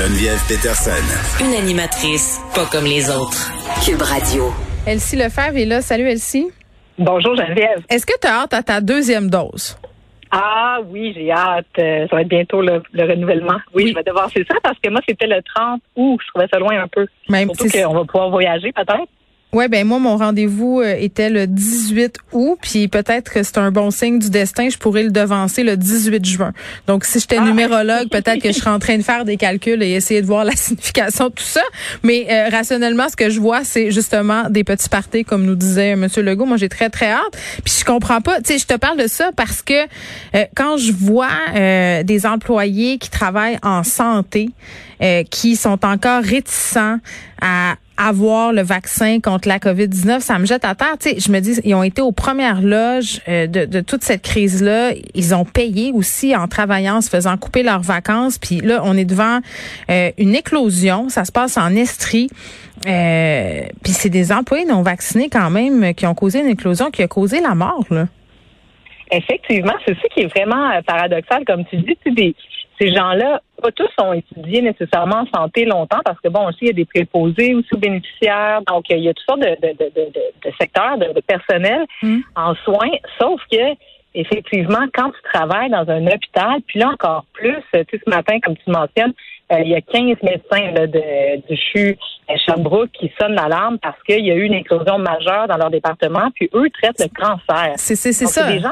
Geneviève Peterson. Une animatrice pas comme les autres. Cube Radio. Elsie Lefebvre est là. Salut Elsie. Bonjour Geneviève. Est-ce que tu as hâte à ta deuxième dose? Ah oui, j'ai hâte. Euh, ça va être bientôt le, renouvellement. Oui, je vais devoir c'est ça parce que moi, c'était le 30 août. Je trouvais ça loin un peu. Même Surtout qu'on va pouvoir voyager peut-être. Ouais, ben moi mon rendez-vous euh, était le 18 août, puis peut-être que c'est un bon signe du destin, je pourrais le devancer le 18 juin. Donc si j'étais ah. numérologue, peut-être que je serais en train de faire des calculs et essayer de voir la signification de tout ça. Mais euh, rationnellement, ce que je vois, c'est justement des petits parties, comme nous disait Monsieur Legault. Moi, j'ai très très hâte. Puis je comprends pas. Tu sais, je te parle de ça parce que euh, quand je vois des employés qui travaillent en santé, qui sont encore réticents à avoir le vaccin contre la COVID-19, ça me jette à terre. Tu sais, je me dis, ils ont été aux premières loges euh, de, de, toute cette crise-là. Ils ont payé aussi en travaillant, en se faisant couper leurs vacances. Puis là, on est devant euh, une éclosion. Ça se passe en Estrie. Euh, puis c'est des employés non vaccinés quand même qui ont causé une éclosion qui a causé la mort. Là. Effectivement, c'est ça qui est vraiment paradoxal, comme tu dis. Des, ces gens-là, pas tous ont étudié nécessairement en santé longtemps parce que bon, aussi il y a des préposés aussi aux bénéficiaires, donc il y a toutes sortes de, de, de, de secteurs, de, personnel mm. en soins, sauf que effectivement, quand tu travailles dans un hôpital, puis là encore plus, tu sais, ce matin, comme tu mentionnes, euh, il y a 15 médecins là, de, du CHU à Sherbrooke qui sonnent l'alarme parce qu'il y a eu une éclosion majeure dans leur département, puis eux traitent le cancer. C'est ça. des gens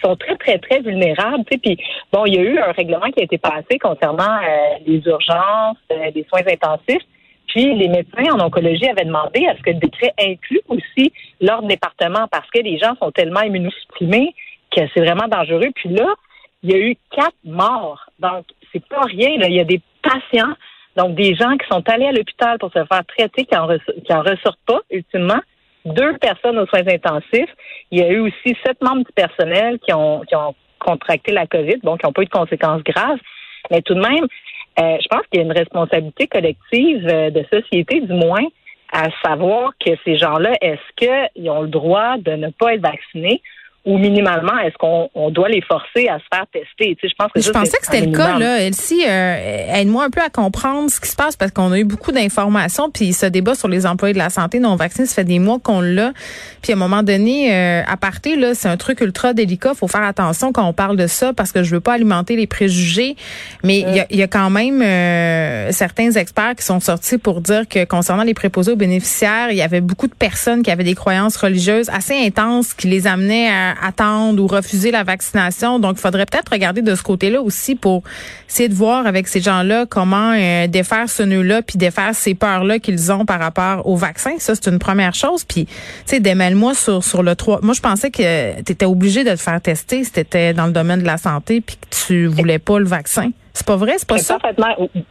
sont très, très, très vulnérables. Puis, bon, il y a eu un règlement qui a été passé concernant euh, les urgences, euh, les soins intensifs. Puis, les médecins en oncologie avaient demandé à ce que le décret inclue aussi leur département parce que les gens sont tellement immunosupprimés que c'est vraiment dangereux. Puis là, il y a eu quatre morts. Donc, c'est pas rien. Là. Il y a des patients, donc des gens qui sont allés à l'hôpital pour se faire traiter, qui en, qui en ressortent pas, ultimement deux personnes aux soins intensifs. Il y a eu aussi sept membres du personnel qui ont, qui ont contracté la COVID, bon, qui n'ont pas eu de conséquences graves. Mais tout de même, euh, je pense qu'il y a une responsabilité collective euh, de société, du moins, à savoir que ces gens-là, est-ce qu'ils ont le droit de ne pas être vaccinés ou minimalement, est-ce qu'on doit les forcer à se faire tester? Tu sais, je pense que je pensais que c'était le cas, là. Elsie, euh, aide-moi un peu à comprendre ce qui se passe parce qu'on a eu beaucoup d'informations, puis ce débat sur les employés de la santé non vaccinés, ça fait des mois qu'on l'a. Puis à un moment donné, euh, à partir, là, c'est un truc ultra délicat. faut faire attention quand on parle de ça parce que je veux pas alimenter les préjugés. Mais il y, a, y, a, quand même euh, certains experts qui sont sortis pour dire que concernant les préposés aux bénéficiaires, il y avait beaucoup de personnes qui avaient des croyances religieuses assez intenses qui les amenaient à attendre ou refuser la vaccination. Donc, il faudrait peut-être regarder de ce côté-là aussi pour essayer de voir avec ces gens-là comment euh, défaire ce nœud-là, puis défaire ces peurs-là qu'ils ont par rapport au vaccin. Ça, c'est une première chose. Puis, tu sais, démêle-moi sur, sur le 3. Moi, je pensais que tu obligé de te faire tester si tu dans le domaine de la santé puis que tu voulais pas le vaccin. C'est pas vrai, c'est pas ça?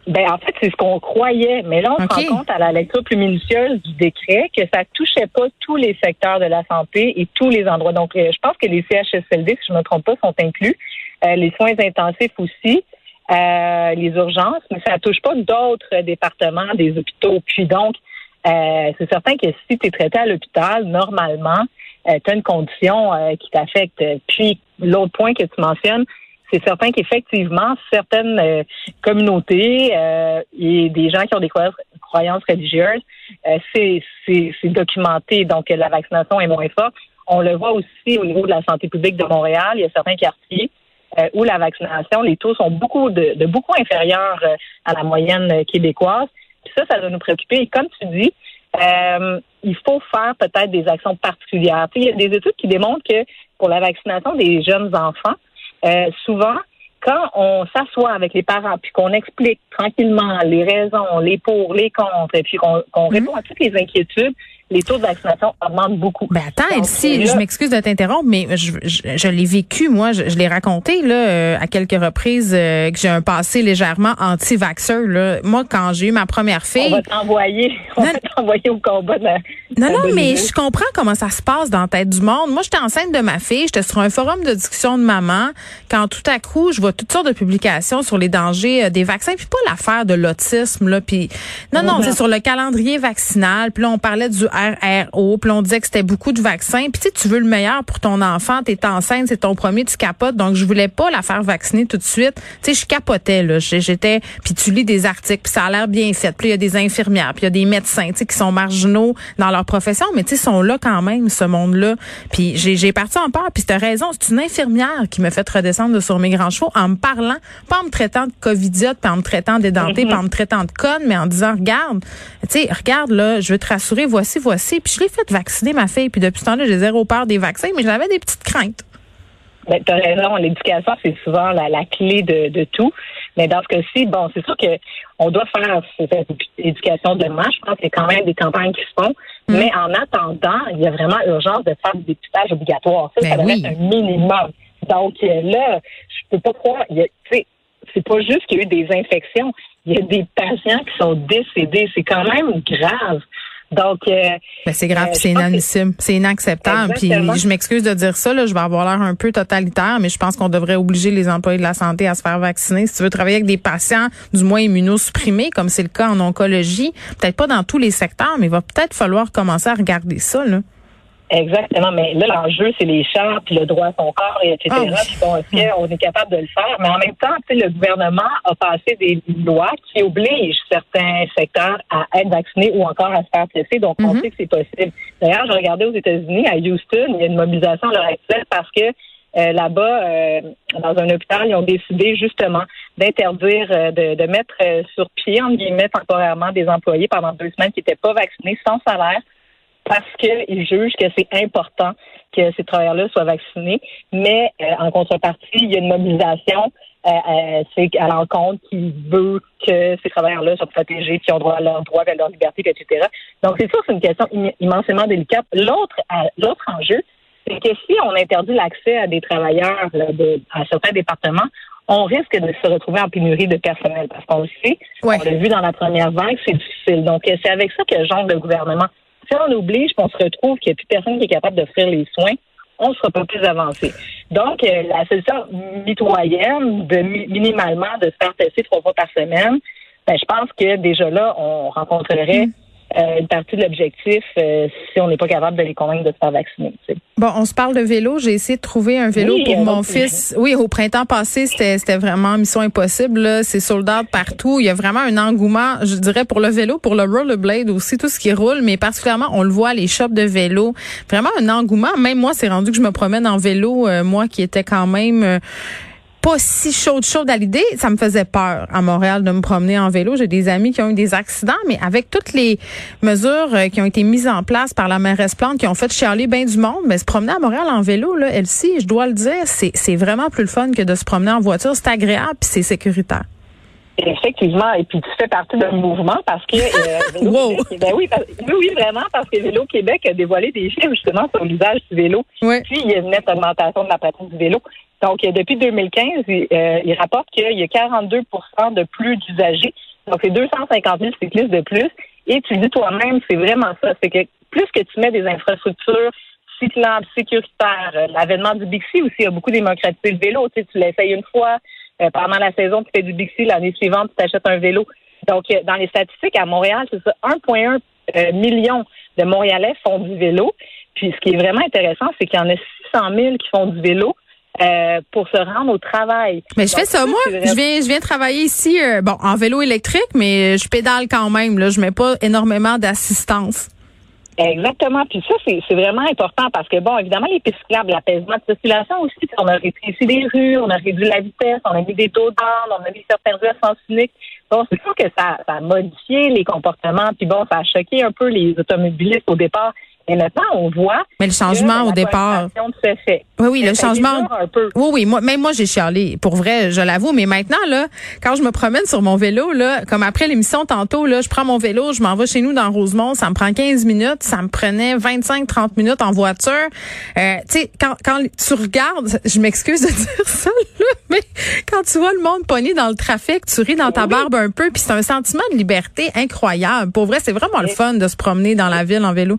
Ben, en fait, c'est ce qu'on croyait. Mais là, on se rend compte à la lecture plus minutieuse du décret que ça touchait pas tous les secteurs de la santé et tous les endroits. Donc, euh, je pense que les CHSLD, si je ne me trompe pas, sont inclus. Euh, les soins intensifs aussi. Euh, les urgences, mais ça touche pas d'autres départements des hôpitaux. Puis donc, c'est certain que si tu es traité à l'hôpital, normalement, tu as une condition qui t'affecte. Puis l'autre point que tu mentionnes, c'est certain qu'effectivement, certaines euh, communautés euh, et des gens qui ont des croyances, religieuses, euh, c'est documenté. Donc, la vaccination est moins forte. On le voit aussi au niveau de la santé publique de Montréal. Il y a certains quartiers où la vaccination, les taux sont beaucoup de, beaucoup inférieurs à la moyenne québécoise. Puis ça, ça doit nous préoccuper. Et comme tu dis, il faut faire peut-être des actions particulières. il y a des études qui démontrent que pour la vaccination des jeunes enfants, euh, souvent, quand on s'assoit avec les parents puis qu'on explique tranquillement les raisons, les pour, les contre, et puis qu'on mhm. répond à toutes les inquiétudes, les taux de vaccination augmentent beaucoup. Ben attends, Elsie, je m'excuse de t'interrompre, mais je, je, l'ai vécu, moi, je, l'ai raconté là euh, à quelques reprises euh, que j'ai un passé légèrement anti-vaxxeur. Moi, quand j'ai eu ma première fille... On va t'envoyer, on va t'envoyer au combat. De, non, non, mais je comprends comment ça se passe dans la tête du monde. Moi, j'étais enceinte de ma fille, j'étais sur un forum de discussion de maman, quand tout à coup, je vois toutes sortes de publications sur les dangers euh, des vaccins, puis pas l'affaire de l'autisme, là, puis... Non, non, c'est sur le calendrier vaccinal, puis là, on parlait du RRO, puis on disait que c'était beaucoup de vaccins. Puis tu sais, tu veux le meilleur pour ton enfant, t'es enceinte, c'est ton premier, tu capotes. Donc je voulais pas la faire vacciner tout de suite. Tu sais, je capotais là, j'étais puis tu lis des articles, puis ça a l'air bien fait. Puis il y a des infirmières, puis il y a des médecins, tu sais qui sont marginaux dans leur profession, mais tu sais sont là quand même ce monde-là. Puis j'ai parti en peur, puis tu raison, c'est une infirmière qui me fait redescendre sur mes grands chevaux en me parlant, pas en me traitant de covidiote, pas en me traitant d'édenté, mm pas en me traitant de conne, mais en disant regarde, tu sais, regarde là, je veux te rassurer, voici voici. Puis je l'ai fait vacciner ma fille. Puis depuis ce temps-là, j'ai zéro peur des vaccins, mais j'avais des petites craintes. Ben, tu as raison, l'éducation, c'est souvent la, clé de, tout. Mais dans ce cas-ci, bon, c'est sûr que on doit faire cette éducation de masse. Je pense qu'il y a quand même des campagnes qui se font. Mm. Mais en attendant, il y a vraiment urgence de faire des dépistage obligatoire. Ça, ça ben doit être un minimum. Donc euh, là, je peux pas croire. C'est pas juste qu'il y a eu des infections. Il y a des patients qui sont décédés. C'est quand même grave. Donc, euh, ben, c'est grave, euh, c'est inadmissible, c'est inacceptable. Puis je m'excuse de dire ça, là, je vais avoir l'air un peu totalitaire, mais je pense qu'on devrait obliger les employés de la santé à se faire vacciner. Si tu veux travailler avec des patients, du moins immunosupprimés, comme c'est le cas en oncologie, peut-être pas dans tous les secteurs, mais il va peut-être falloir commencer à regarder ça. Là. Exactement, mais là, l'enjeu, c'est les chartes, puis le droit à son corps, et etc. Ah puis bon, est-ce qu'on est capable de le faire? Mais en même temps, le gouvernement a passé des lois qui obligent certains secteurs à être vaccinés ou encore à se faire tester. Donc, on mhm. sait que c'est possible. D'ailleurs, je regardais aux États-Unis, à Houston, il y a une mobilisation à l'heure actuelle parce que euh, là-bas, euh, dans un hôpital, ils ont décidé justement d'interdire, euh, de, de, mettre sur pied, en guillemets, temporairement des employés pendant deux semaines qui n'étaient pas vaccinés sans salaire parce qu'ils jugent que c'est important que ces travailleurs-là soient vaccinés. Mais euh, en contrepartie, il y a une mobilisation euh, euh, c'est à l'encontre qui veut que ces travailleurs-là soient protégés, qui ont droit à leur droit, à leur liberté, etc. Donc, c'est sûr, c'est une question immensément délicate. L'autre, l'autre enjeu, c'est que si on interdit l'accès à des travailleurs de, à certains départements, on risque de se retrouver en pénurie de personnel parce qu'on le sait, on l'a vu dans la première vague, c'est difficile. Donc, c'est avec ça que genre le gouvernement si on oblige, qu'on se retrouve qu'il n'y a plus personne qui est capable d'offrir les soins, on ne sera pas plus avancé. Donc, euh, la solution mitoyenne de minimalement de se faire tester trois fois par semaine, ben, je pense que déjà là, on rencontrerait mm. Euh, une partie de l'objectif euh, si on n'est pas capable de les convaincre de se faire vacciner. Bon, on se parle de vélo. J'ai essayé de trouver un vélo pour mon fils. Oui, au printemps passé, c'était c'était vraiment mission impossible. C'est sold out partout. Il y a vraiment un engouement, je dirais, pour le vélo, pour le rollerblade aussi, tout ce qui roule, mais particulièrement, on le voit, les shops de vélo. Vraiment un engouement. Même moi, c'est rendu que je me promène en vélo, euh, moi qui étais quand même pas si chaude chaude à l'idée. Ça me faisait peur à Montréal de me promener en vélo. J'ai des amis qui ont eu des accidents, mais avec toutes les mesures euh, qui ont été mises en place par la mairesse Plante, qui ont fait chialer bien du monde, mais se promener à Montréal en vélo, là, elle je dois le dire, c'est vraiment plus le fun que de se promener en voiture. C'est agréable puis c'est sécuritaire. Effectivement, et puis tu fais partie d'un mouvement parce que euh, wow. ben oui, oui, vraiment, parce que Vélo Québec a dévoilé des chiffres justement sur l'usage du vélo. Puis il y a une nette augmentation de la pratique du vélo. Donc, depuis 2015, il, euh, il rapporte qu'il y a 42% de plus d'usagers. Donc, c'est 250 000 cyclistes de plus. Et tu dis toi-même, c'est vraiment ça. C'est que plus que tu mets des infrastructures cyclables, sécuritaires, euh, l'avènement du Bixi aussi a beaucoup démocratisé le vélo. Tu, sais, tu l'essayes une fois, euh, pendant la saison, tu fais du Bixi, l'année suivante, tu t'achètes un vélo. Donc, dans les statistiques, à Montréal, c'est ça, 1,1 million de Montréalais font du vélo. Puis, ce qui est vraiment intéressant, c'est qu'il y en a 600 000 qui font du vélo euh, pour se rendre au travail. Mais je fais ça moi. Je viens, je viens travailler ici, euh, bon, en vélo électrique, mais je pédale quand même. Là, je mets pas énormément d'assistance. Exactement. Puis ça, c'est vraiment important parce que, bon, évidemment, les pistes cyclables, l'apaisement de circulation aussi, on a rétréci des rues, on a réduit la vitesse, on a mis des taux d'âne, on a mis certains rues à sens unique. Bon, c'est sûr que ça, ça a modifié les comportements, puis bon, ça a choqué un peu les automobilistes au départ Et maintenant, on voit. Mais le changement au départ. fait. Oui, oui, le changement. Oui, oui. Moi, même moi, j'ai chialé. Pour vrai, je l'avoue. Mais maintenant, là, quand je me promène sur mon vélo, là, comme après l'émission tantôt, là, je prends mon vélo, je m'en vais chez nous dans Rosemont. Ça me prend 15 minutes. Ça me prenait 25, 30 minutes en voiture. Euh, tu sais, quand, quand tu regardes, je m'excuse de dire ça, là, mais quand tu vois le monde pogné dans le trafic, tu ris dans ta barbe un peu, puis c'est un sentiment de liberté incroyable. Pour vrai, c'est vraiment le fun de se promener dans la ville en vélo.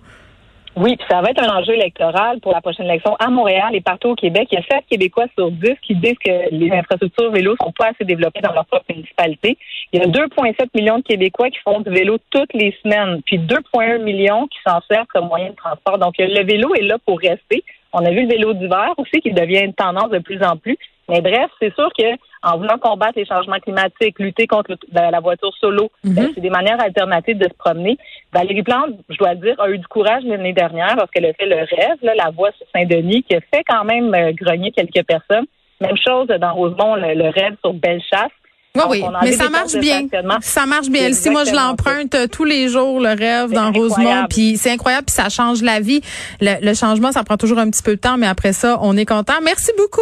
Oui, ça va être un enjeu électoral pour la prochaine élection à Montréal et partout au Québec. Il y a 7 Québécois sur 10 qui disent que les infrastructures vélo sont pas assez développées dans leur propre municipalité. Il y a 2,7 millions de Québécois qui font du vélo toutes les semaines, puis 2,1 millions qui s'en servent comme moyen de transport. Donc, le vélo est là pour rester. On a vu le vélo d'hiver aussi qui devient une tendance de plus en plus. Mais bref, c'est sûr que en voulant combattre les changements climatiques, lutter contre la voiture solo, ben, mhm. c'est des manières alternatives de se promener. Valérie Plante, je dois dire, a eu du courage l'année dernière parce qu'elle a fait le rêve, la voie sur Saint-Denis, qui a fait quand même euh, grogner quelques personnes. Même chose dans Rosemont, le, rêve sur Bellechasse. Oui, oui, mais ça marche bien. Ça marche bien. Si moi je l'emprunte tous les jours, le rêve dans Rosemont, puis c'est incroyable, puis ça change la vie. Le, le changement, ça prend toujours un petit peu de temps, mais après ça, on est content. Merci beaucoup.